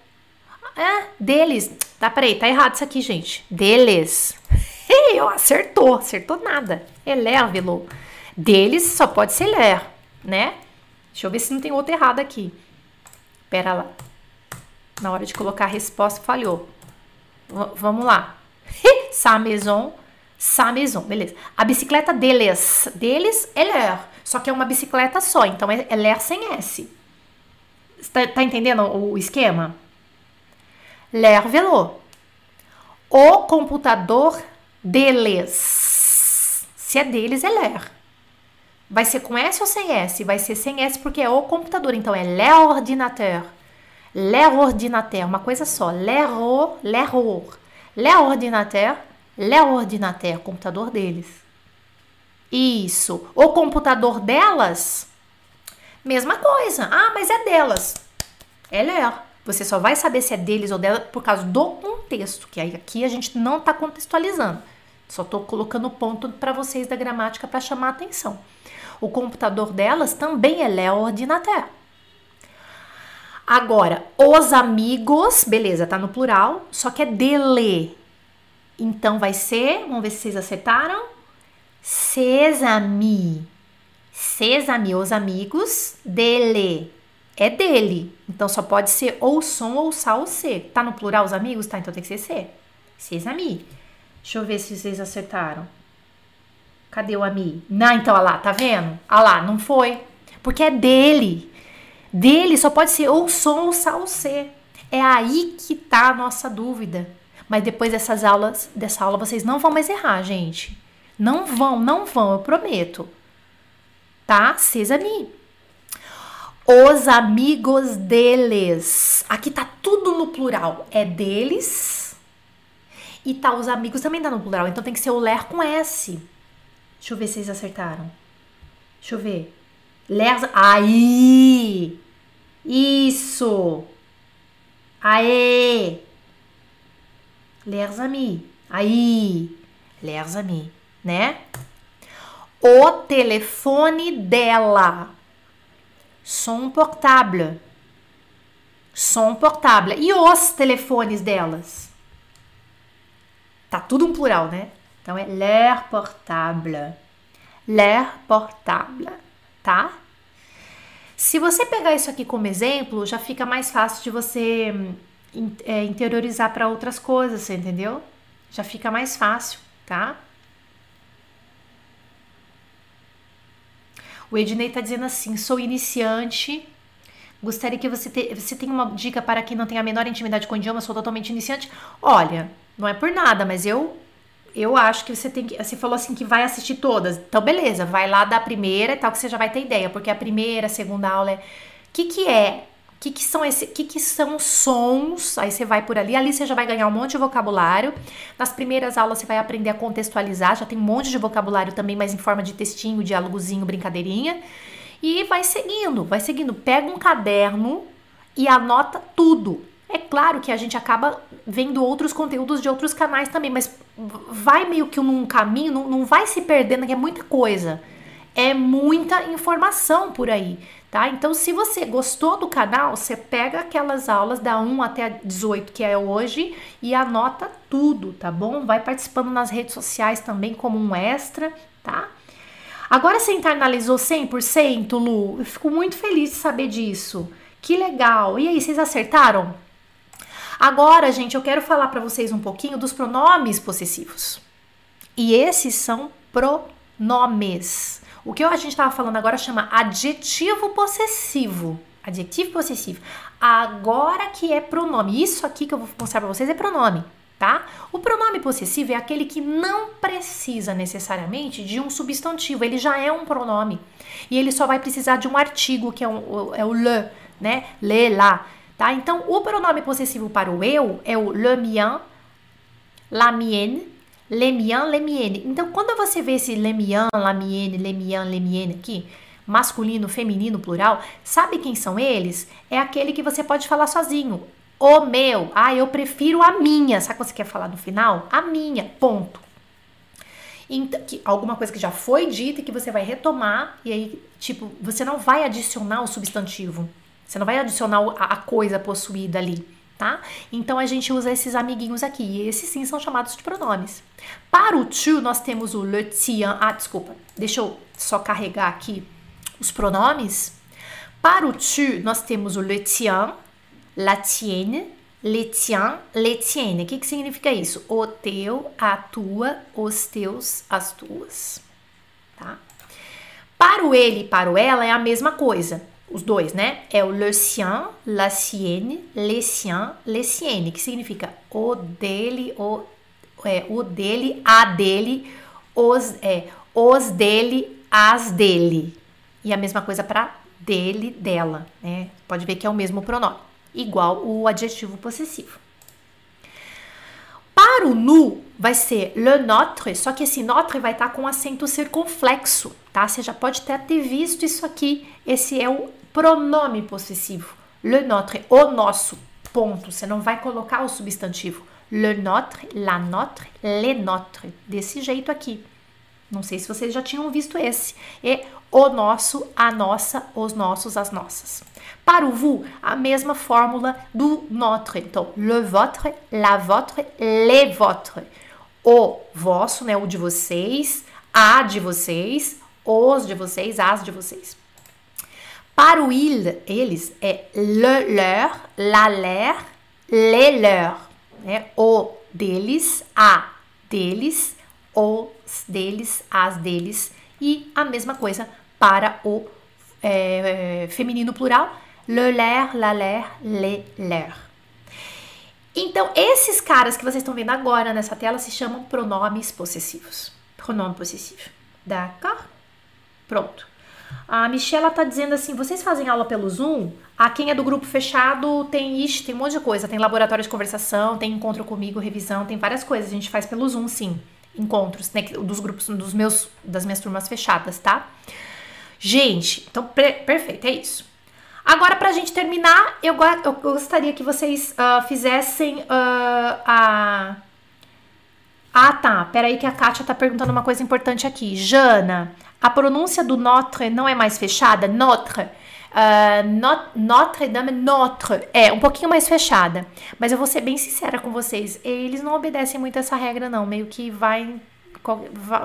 É, deles. Tá, peraí, tá errado isso aqui, gente. Deles. Eu acertou, acertou nada. Elé velô. Deles só pode ser ler, né? Deixa eu ver se não tem outro errado aqui. Pera lá. Na hora de colocar a resposta, falhou. V vamos lá. Sa maison, sa maison. Beleza. A bicicleta deles. Deles é ler. Só que é uma bicicleta só. Então é, é ler sem S. Tá, tá entendendo o esquema? Ler velô. O computador deles. Se é deles, é ler. Vai ser com S ou sem S? Vai ser sem S porque é o computador. Então é l'ordinateur. L'ordinateur, uma coisa só. L'error, l'error. L'ordinateur, l'ordinateur, computador deles. Isso. O computador delas, mesma coisa. Ah, mas é delas. É ler. Você só vai saber se é deles ou dela por causa do contexto, que aqui a gente não está contextualizando. Só estou colocando ponto para vocês da gramática para chamar a atenção. O computador delas também é l'ordinateur. Agora, os amigos, beleza, tá no plural, só que é dele. Então vai ser, vamos ver se vocês acertaram. Ses amis. Ses amis, os amigos dele. É dele. Então só pode ser ou som ou sa ou se. Tá no plural os amigos? Tá, então tem que ser se. Ses amis. Deixa eu ver se vocês acertaram. Cadê o ami? Não, então, olha lá, tá vendo? Olha lá, não foi. Porque é dele. Dele só pode ser ou som ou sal C. É aí que tá a nossa dúvida. Mas depois dessas aulas, dessa aula, vocês não vão mais errar, gente. Não vão, não vão, eu prometo. Tá? Sesame. Os amigos deles. Aqui tá tudo no plural. É deles. E tá os amigos também tá no plural. Então tem que ser o ler com S. Deixa eu ver se vocês acertaram. Deixa eu ver. Lerza. Aí! Isso! Aê! Lers amis. Aí! Lers amis, né? O telefone dela. Som portable. Som portable. E os telefones delas? Tá tudo um plural, né? Então é leur portable. Leur portable, tá? Se você pegar isso aqui como exemplo, já fica mais fácil de você é, interiorizar para outras coisas, você entendeu? Já fica mais fácil, tá? O Ednei tá dizendo assim: sou iniciante. Gostaria que você, te, você tenha uma dica para quem não tem a menor intimidade com o idioma, sou totalmente iniciante. Olha, não é por nada, mas eu eu acho que você tem que. Você falou assim que vai assistir todas. Então, beleza, vai lá da primeira e tal, que você já vai ter ideia. Porque a primeira, a segunda aula é. O que, que é? O que, que são esse, que, que são sons? Aí você vai por ali, ali você já vai ganhar um monte de vocabulário. Nas primeiras aulas você vai aprender a contextualizar, já tem um monte de vocabulário também, mas em forma de textinho, diálogozinho, brincadeirinha. E vai seguindo, vai seguindo. Pega um caderno e anota tudo. É claro que a gente acaba vendo outros conteúdos de outros canais também, mas vai meio que num caminho, não, não vai se perdendo, que é muita coisa. É muita informação por aí, tá? Então, se você gostou do canal, você pega aquelas aulas da 1 até 18, que é hoje, e anota tudo, tá bom? Vai participando nas redes sociais também como um extra, tá? Agora você internalizou 100%, Lu? Eu fico muito feliz de saber disso. Que legal! E aí, vocês acertaram? Agora, gente, eu quero falar para vocês um pouquinho dos pronomes possessivos. E esses são pronomes. O que a gente estava falando agora chama adjetivo possessivo. Adjetivo possessivo. Agora que é pronome. Isso aqui que eu vou mostrar para vocês é pronome, tá? O pronome possessivo é aquele que não precisa necessariamente de um substantivo. Ele já é um pronome. E ele só vai precisar de um artigo, que é, um, é o le, né? Le, lá. Tá? Então, o pronome possessivo para o eu é o le mien, la mienne, le mien, le mienne. Então, quando você vê esse le mien, la mienne, le mien, le mienne aqui, masculino, feminino, plural, sabe quem são eles? É aquele que você pode falar sozinho. o meu. Ah, eu prefiro a minha. Sabe o que você quer falar no final? A minha, ponto. Então, que, alguma coisa que já foi dita e que você vai retomar, e aí, tipo, você não vai adicionar o substantivo. Você não vai adicionar a, coisa possuída ali, tá? Então a gente usa esses amiguinhos aqui. E esses sim são chamados de pronomes. Para o tu, nós temos o le tien. Ah, desculpa. Deixa eu só carregar aqui os pronomes. Para o tu, nós temos o le tien, la tienne, les tiens, les tiennes. O que, que significa isso? O teu, a tua, os teus, as tuas. Tá? Para o ele e para o ela é a mesma coisa. Os dois, né? É o le sien, la sienne, les siens, que significa o dele, o, é, o dele, a dele, os, é, os dele, as dele. E a mesma coisa para dele, dela, né? Pode ver que é o mesmo pronome igual o adjetivo possessivo. Para o nu, vai ser le notre, só que esse notre vai estar com acento circunflexo, tá? Você já pode até ter visto isso aqui. Esse é o pronome possessivo. Le notre, o nosso, ponto. Você não vai colocar o substantivo. Le notre, la notre, les notre. Desse jeito aqui. Não sei se vocês já tinham visto esse. É o nosso, a nossa, os nossos, as nossas. Para o vous, a mesma fórmula do notre. Então, le votre, la votre, les votre. O vosso, né, o de vocês, a de vocês, os de vocês, as de vocês. Para o il, eles, é le leur, la leur, les leur. Né? O deles, a deles, os deles, as deles. E a mesma coisa para o é, feminino plural, le leur, la leur, les leur. Então, esses caras que vocês estão vendo agora nessa tela se chamam pronomes possessivos. Pronome possessivo. D'accord? Pronto. A Michela tá dizendo assim: vocês fazem aula pelo Zoom? A quem é do grupo fechado tem ixi, tem um monte de coisa. Tem laboratório de conversação, tem encontro comigo, revisão, tem várias coisas. A gente faz pelo Zoom, sim. Encontros, né, dos grupos, dos meus, das minhas turmas fechadas, tá? Gente, então perfeito, é isso. Agora, pra gente terminar, eu, eu gostaria que vocês uh, fizessem uh, a. Ah, tá. Peraí, que a Kátia tá perguntando uma coisa importante aqui. Jana, a pronúncia do notre não é mais fechada? Notre. Uh, not, Notre Dame, Notre. É, um pouquinho mais fechada. Mas eu vou ser bem sincera com vocês. Eles não obedecem muito essa regra, não. Meio que vai.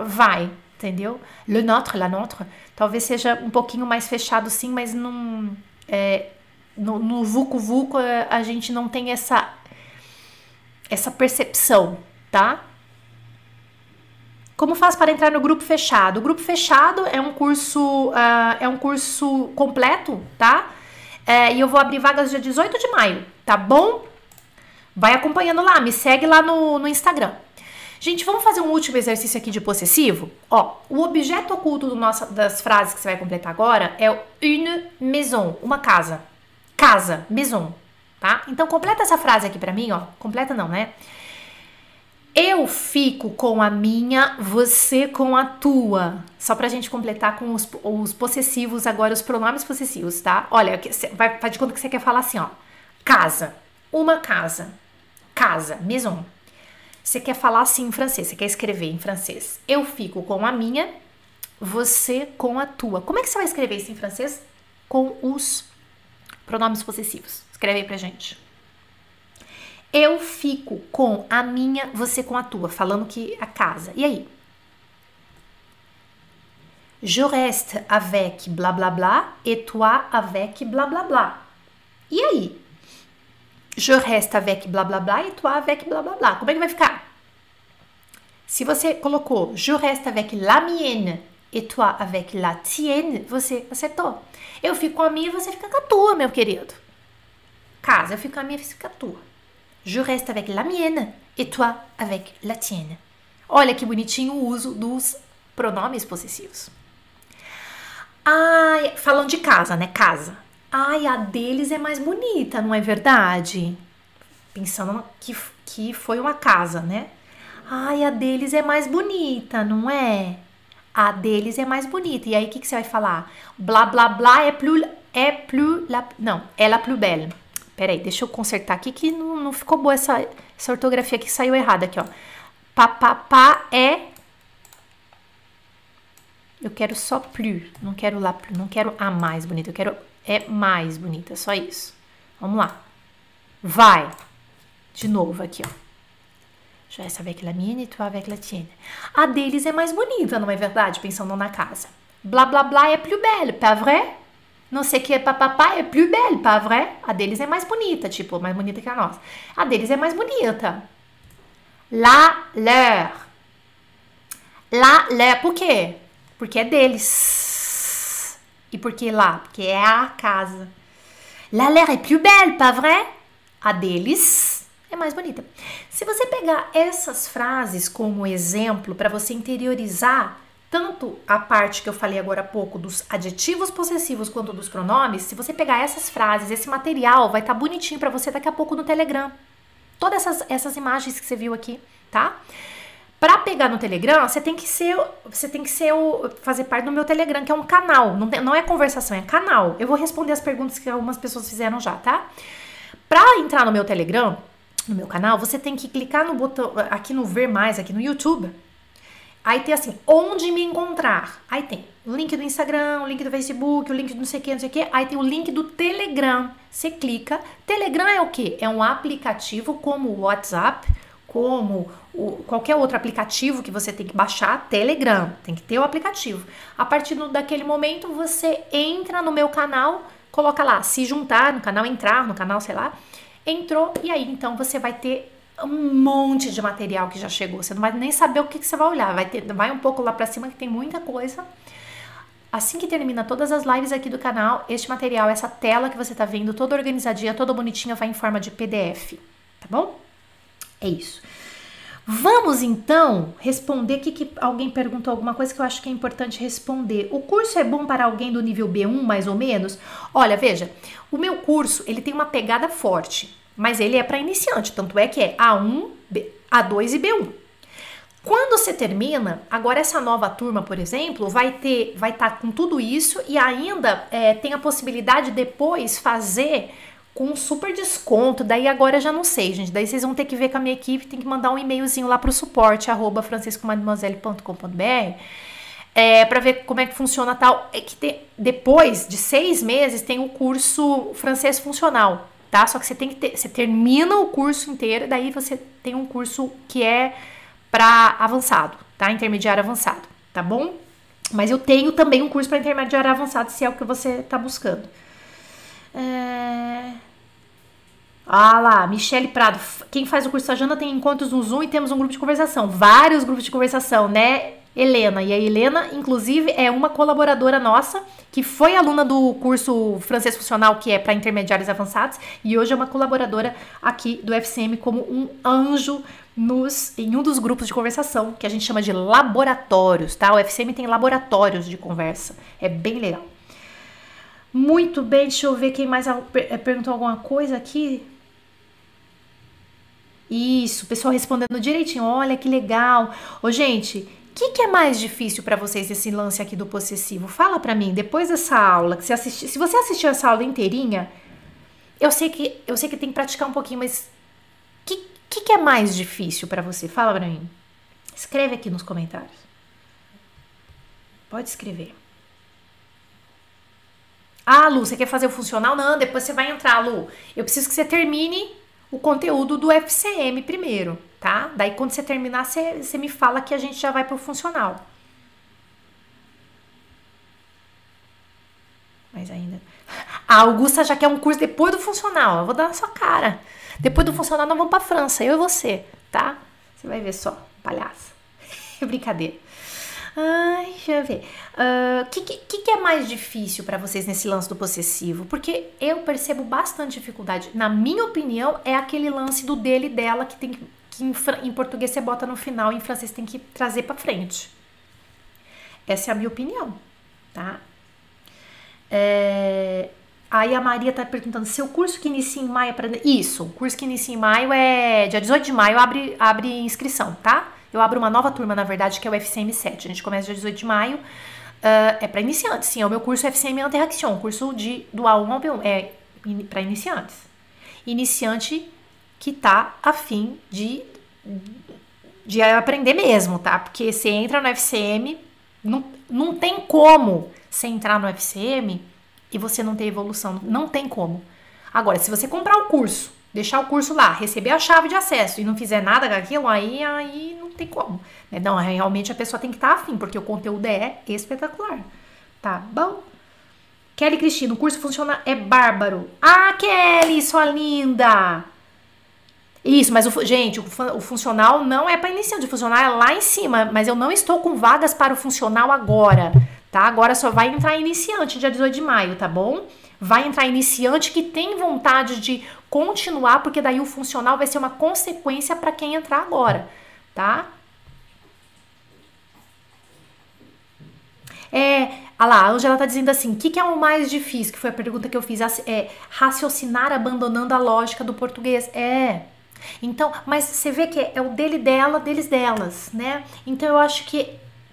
Vai, entendeu? Le Notre, la Notre. Talvez seja um pouquinho mais fechado, sim, mas não. É, no, no Vucu Vucu a gente não tem essa, essa percepção, tá? Como faz para entrar no grupo fechado? O grupo fechado é um curso, uh, é um curso completo, tá? É, e eu vou abrir vagas dia 18 de maio, tá bom? Vai acompanhando lá, me segue lá no, no Instagram. Gente, vamos fazer um último exercício aqui de possessivo? Ó, o objeto oculto do nosso, das frases que você vai completar agora é une maison, uma casa. Casa, maison, tá? Então completa essa frase aqui para mim, ó. Completa não, né? Eu fico com a minha, você com a tua. Só pra gente completar com os, os possessivos agora, os pronomes possessivos, tá? Olha, vai, faz de conta que você quer falar assim, ó. Casa, uma casa. Casa, maison. Você quer falar assim em francês, você quer escrever em francês. Eu fico com a minha, você com a tua. Como é que você vai escrever isso em francês? Com os pronomes possessivos. Escreve aí pra gente. Eu fico com a minha, você com a tua, falando que a casa. E aí? Je reste avec blá blá blá et toi avec blá blá blá. E aí? Je reste avec blá blá blá et toi avec blá blá blá. Como é que vai ficar? Se você colocou je reste avec la mienne et toi avec la tienne, você acertou. Eu fico com a minha e você fica com a tua, meu querido. Casa, eu fico com a minha e você fica com a tua. Je reste avec la mienne et toi avec la tienne. Olha que bonitinho o uso dos pronomes possessivos. Ai, falando de casa, né? Casa. Ai, a deles é mais bonita, não é verdade? Pensando que, que foi uma casa, né? Ai, a deles é mais bonita, não é? A deles é mais bonita. E aí, o que, que você vai falar? Blá, blá, blá é plus... É plus... La, não, é la plus belle. Peraí, deixa eu consertar aqui que não, não ficou boa essa, essa ortografia que saiu errada aqui, ó. Papapá é. Eu quero só plus, não quero lá plus, não quero a mais bonita, eu quero é mais bonita, só isso. Vamos lá. Vai. De novo aqui, ó. Je reste avec la mienne et toi avec la tienne. A deles é mais bonita, não é verdade? Pensando na casa. Blá blá blá é plus belle, pas vrai? Não sei que papapá é plus belle, pas vrai? A deles é mais bonita, tipo, mais bonita que a nossa. A deles é mais bonita. La, leur. La, leur. Por quê? Porque é deles. E por que lá? Porque é a casa. La leur é plus belle, pas vrai? A deles é mais bonita. Se você pegar essas frases como exemplo para você interiorizar tanto a parte que eu falei agora há pouco dos adjetivos possessivos quanto dos pronomes, se você pegar essas frases, esse material vai estar tá bonitinho para você daqui a pouco no Telegram. Todas essas, essas imagens que você viu aqui, tá? Para pegar no Telegram, você tem que ser, você tem que ser o, fazer parte do meu Telegram, que é um canal, não, tem, não é conversação, é canal. Eu vou responder as perguntas que algumas pessoas fizeram já, tá? Para entrar no meu Telegram, no meu canal, você tem que clicar no botão aqui no ver mais aqui no YouTube Aí tem assim, onde me encontrar? Aí tem o link do Instagram, o link do Facebook, o link do não sei o que, não sei o que. Aí tem o link do Telegram. Você clica. Telegram é o que? É um aplicativo como o WhatsApp, como o, qualquer outro aplicativo que você tem que baixar. Telegram. Tem que ter o aplicativo. A partir do, daquele momento, você entra no meu canal, coloca lá, se juntar no canal, entrar no canal, sei lá. Entrou e aí então você vai ter um monte de material que já chegou. Você não vai nem saber o que, que você vai olhar. Vai, ter, vai um pouco lá pra cima que tem muita coisa. Assim que termina todas as lives aqui do canal, este material, essa tela que você tá vendo, toda organizadinha, toda bonitinha, vai em forma de PDF, tá bom? É isso. Vamos então responder que, que alguém perguntou alguma coisa que eu acho que é importante responder. O curso é bom para alguém do nível B1 mais ou menos? Olha, veja, o meu curso ele tem uma pegada forte mas ele é para iniciante, tanto é que é A1, B, A2 e B1. Quando você termina, agora essa nova turma, por exemplo, vai ter, vai estar tá com tudo isso e ainda é, tem a possibilidade de depois fazer com super desconto. Daí agora já não sei, gente. Daí vocês vão ter que ver com a minha equipe, tem que mandar um e-mailzinho lá para o suporte franciscomademoiselle.com.br é, para ver como é que funciona tal. É que te, depois de seis meses tem o curso francês funcional tá? Só que você tem que ter, você termina o curso inteiro, daí você tem um curso que é para avançado, tá? Intermediário avançado, tá bom? Mas eu tenho também um curso para intermediário avançado, se é o que você tá buscando. É... Ah lá, Michele Prado. Quem faz o curso da Jana tem encontros no Zoom e temos um grupo de conversação. Vários grupos de conversação, né? Helena. E a Helena, inclusive, é uma colaboradora nossa que foi aluna do curso francês funcional, que é para intermediários avançados, e hoje é uma colaboradora aqui do FCM como um anjo nos, em um dos grupos de conversação, que a gente chama de laboratórios, tá? O FCM tem laboratórios de conversa. É bem legal. Muito bem, deixa eu ver quem mais eh, perguntou alguma coisa aqui. Isso, o pessoal respondendo direitinho. Olha que legal. Ô, gente, o que, que, é mais difícil para vocês esse lance aqui do possessivo? Fala para mim, depois dessa aula, que você assisti, se você assistiu essa aula inteirinha, eu sei que eu sei que tem que praticar um pouquinho, mas o que, que, que, é mais difícil para você? Fala para mim. Escreve aqui nos comentários. Pode escrever. Ah, Lu, você quer fazer o funcional? Não, depois você vai entrar, Lu. Eu preciso que você termine o conteúdo do FCM primeiro tá? Daí quando você terminar, você, você me fala que a gente já vai pro funcional. Mas ainda. A Augusta já quer um curso depois do funcional. Eu vou dar na sua cara. Depois do funcional, nós vamos pra França, eu e você, tá? Você vai ver só, palhaça. Brincadeira. Ai, deixa eu ver. O uh, que, que, que, é mais difícil para vocês nesse lance do possessivo? Porque eu percebo bastante dificuldade. Na minha opinião, é aquele lance do dele e dela que tem que que em, em português você bota no final em francês tem que trazer para frente. Essa é a minha opinião, tá? É... Aí a Maria tá perguntando, seu curso que inicia em maio é para Isso, o curso que inicia em maio é dia 18 de maio, abre, abre inscrição, tá? Eu abro uma nova turma, na verdade, que é o FCM 7. A gente começa dia 18 de maio. Uh, é para iniciantes, sim. É o meu curso FCM Interaction, curso de do A1 ao B1. É para iniciantes. iniciante que tá afim de, de aprender mesmo, tá? Porque você entra no FCM, não, não tem como você entrar no FCM e você não ter evolução. Não tem como. Agora, se você comprar o curso, deixar o curso lá, receber a chave de acesso e não fizer nada com aquilo, aí, aí não tem como. Né? Não, realmente a pessoa tem que estar tá afim, porque o conteúdo é espetacular. Tá bom? Kelly Cristina, o curso funciona é bárbaro. Ah, Kelly, sua linda! Isso, mas o, gente, o, o funcional não é para iniciante, o funcional é lá em cima, mas eu não estou com vagas para o funcional agora, tá? Agora só vai entrar iniciante dia 18 de maio, tá bom? Vai entrar iniciante que tem vontade de continuar, porque daí o funcional vai ser uma consequência para quem entrar agora, tá? É, ah lá, a Angela tá dizendo assim: o que, que, é o mais difícil? Que foi a pergunta que eu fiz. É raciocinar abandonando a lógica do português. É. Então, mas você vê que é o dele dela, deles delas, né? Então eu acho que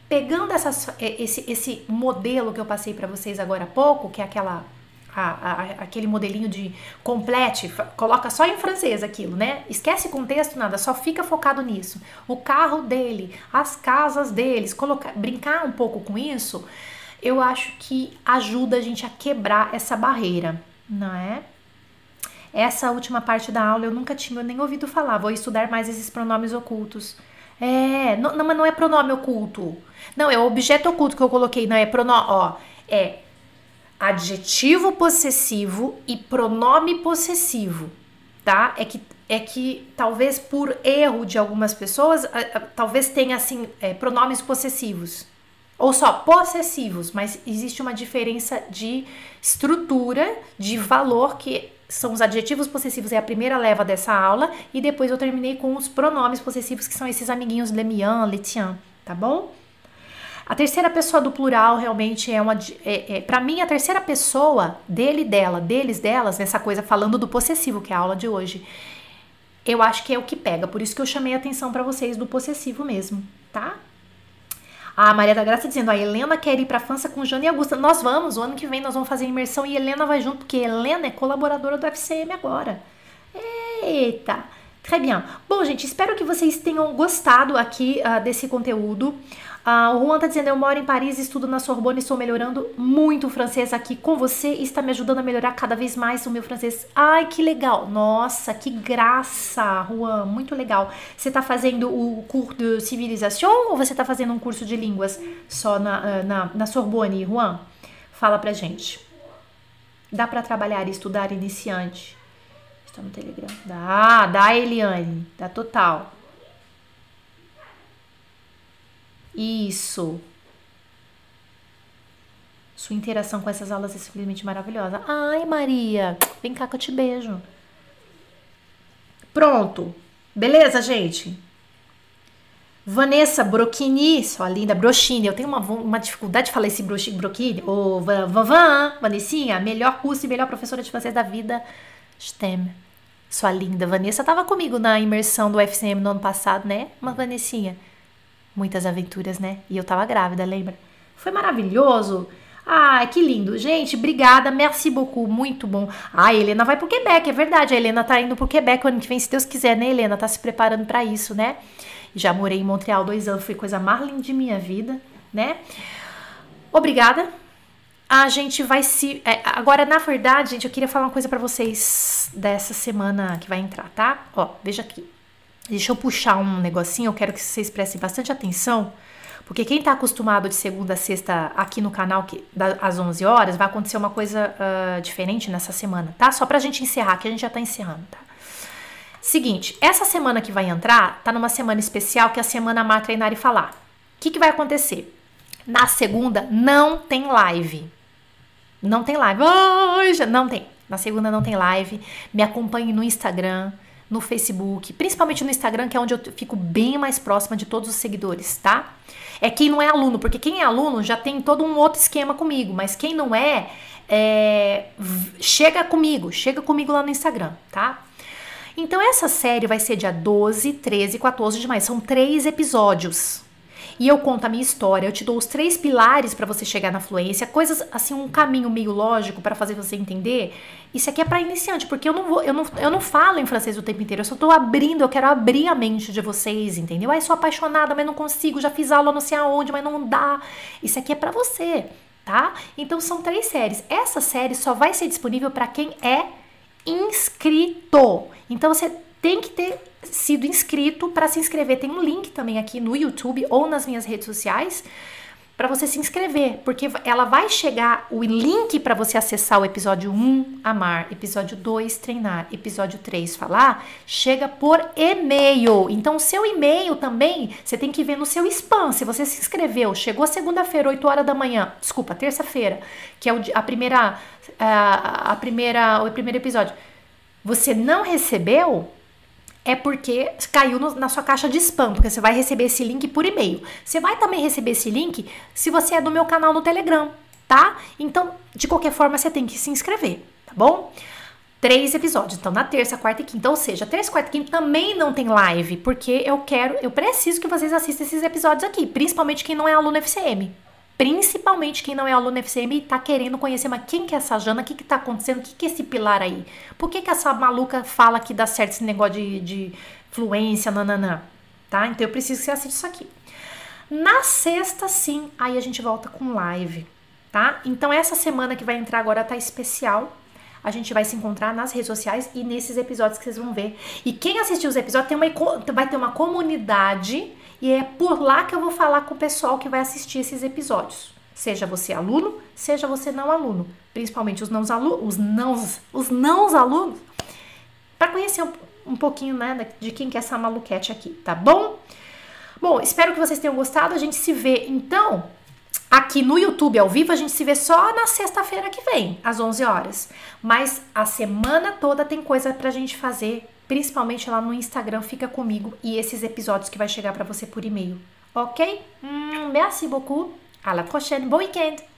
pegando essas, é, esse, esse modelo que eu passei para vocês agora há pouco, que é aquela a, a, aquele modelinho de complete, coloca só em francês aquilo, né? Esquece contexto, nada, só fica focado nisso. O carro dele, as casas deles, brincar um pouco com isso, eu acho que ajuda a gente a quebrar essa barreira, não é? Essa última parte da aula eu nunca tinha nem ouvido falar. Vou estudar mais esses pronomes ocultos. É, não, mas não é pronome oculto. Não, é o objeto oculto que eu coloquei, não é pronome, ó, é adjetivo possessivo e pronome possessivo, tá? É que é que talvez por erro de algumas pessoas, talvez tenha assim é, pronomes possessivos ou só possessivos, mas existe uma diferença de estrutura, de valor que são os adjetivos possessivos, é a primeira leva dessa aula, e depois eu terminei com os pronomes possessivos, que são esses amiguinhos Lemian, Letian, tá bom? A terceira pessoa do plural realmente é uma. É, é, para mim, a terceira pessoa dele, dela, deles, delas, nessa coisa falando do possessivo, que é a aula de hoje, eu acho que é o que pega. Por isso que eu chamei a atenção para vocês do possessivo mesmo, tá? A Maria da Graça dizendo: a Helena quer ir para a França com Jana e Augusta. Nós vamos, o ano que vem nós vamos fazer imersão e Helena vai junto, porque Helena é colaboradora do FCM agora. Eita! Très bien. Bom, gente, espero que vocês tenham gostado aqui uh, desse conteúdo. Uh, o Juan tá dizendo: Eu moro em Paris, estudo na Sorbonne e estou melhorando muito o francês aqui com você e está me ajudando a melhorar cada vez mais o meu francês. Ai, que legal! Nossa, que graça, Juan, muito legal. Você tá fazendo o curso de civilização ou você tá fazendo um curso de línguas só na, uh, na, na Sorbonne, Juan? Fala pra gente. Dá para trabalhar e estudar iniciante? Está no Telegram. Dá, dá, Eliane. Dá total. Isso. Sua interação com essas aulas é simplesmente maravilhosa. Ai, Maria, vem cá que eu te beijo. Pronto. Beleza, gente? Vanessa Brochini, sua linda Brochini. Eu tenho uma, uma dificuldade de falar esse Brochini. Ô, oh, Vavan, Vanessinha, melhor curso e melhor professora de francês da vida. STEM. Sua linda Vanessa estava comigo na imersão do FCM no ano passado, né? Uma Vanessinha. Muitas aventuras, né? E eu tava grávida, lembra? Foi maravilhoso. Ai, que lindo. Gente, obrigada. Merci beaucoup. Muito bom. Ah, Helena vai pro Quebec, é verdade. A Helena tá indo pro Quebec ano que vem, se Deus quiser, né, Helena? Tá se preparando para isso, né? Já morei em Montreal dois anos, foi coisa mais linda de minha vida, né? Obrigada. A gente vai se. É, agora, na verdade, gente, eu queria falar uma coisa para vocês dessa semana que vai entrar, tá? Ó, veja aqui. Deixa eu puxar um negocinho, eu quero que vocês prestem bastante atenção, porque quem está acostumado de segunda a sexta aqui no canal, que, da, às 11 horas, vai acontecer uma coisa uh, diferente nessa semana, tá? Só pra gente encerrar, que a gente já tá encerrando, tá? Seguinte, essa semana que vai entrar, tá numa semana especial que é a semana Amar, Treinar e Falar. O que, que vai acontecer? Na segunda, não tem live. Não tem live. Oh, não tem. Na segunda não tem live. Me acompanhe no Instagram no Facebook, principalmente no Instagram, que é onde eu fico bem mais próxima de todos os seguidores, tá? É quem não é aluno, porque quem é aluno já tem todo um outro esquema comigo, mas quem não é, é chega comigo, chega comigo lá no Instagram, tá? Então essa série vai ser dia 12, 13 e 14 de maio, são três episódios. E eu conto a minha história, eu te dou os três pilares para você chegar na fluência, coisas assim, um caminho meio lógico para fazer você entender. Isso aqui é para iniciante, porque eu não vou, eu não, eu não falo em francês o tempo inteiro, eu só tô abrindo, eu quero abrir a mente de vocês, entendeu? Ai, sou apaixonada, mas não consigo, já fiz aula não sei aonde, mas não dá. Isso aqui é para você, tá? Então são três séries. Essa série só vai ser disponível para quem é inscrito. Então você tem que ter sido inscrito para se inscrever. Tem um link também aqui no YouTube ou nas minhas redes sociais para você se inscrever, porque ela vai chegar o link para você acessar o episódio 1, amar, episódio 2, treinar, episódio 3, falar, chega por e-mail. Então, o seu e-mail também, você tem que ver no seu spam. Se você se inscreveu, chegou segunda-feira, 8 horas da manhã, desculpa, terça-feira, que é a primeira a, a primeira o primeiro episódio. Você não recebeu? É porque caiu no, na sua caixa de spam, porque você vai receber esse link por e-mail. Você vai também receber esse link se você é do meu canal no Telegram, tá? Então, de qualquer forma, você tem que se inscrever, tá bom? Três episódios, então na terça, quarta e quinta, ou seja, terça, quarta e quinta também não tem live, porque eu quero, eu preciso que vocês assistam esses episódios aqui, principalmente quem não é aluno FCM. Principalmente quem não é aluno FCM e tá querendo conhecer, mas quem que é essa Jana? O que que tá acontecendo? O que que é esse pilar aí? Por que que essa maluca fala que dá certo esse negócio de, de fluência, nananã? Tá? Então eu preciso que você assista isso aqui. Na sexta, sim, aí a gente volta com live, tá? Então essa semana que vai entrar agora tá especial. A gente vai se encontrar nas redes sociais e nesses episódios que vocês vão ver. E quem assistiu os episódios tem uma, vai ter uma comunidade e é por lá que eu vou falar com o pessoal que vai assistir esses episódios. Seja você aluno, seja você não aluno, principalmente os não alunos, os não, os alunos, para conhecer um, um pouquinho né, de quem que é essa maluquete aqui, tá bom? Bom, espero que vocês tenham gostado. A gente se vê então aqui no YouTube ao vivo. A gente se vê só na sexta-feira que vem, às 11 horas. Mas a semana toda tem coisa pra gente fazer principalmente lá no Instagram, fica comigo e esses episódios que vai chegar para você por e-mail. Ok? Hum, merci beaucoup. À la prochaine. Bon week-end.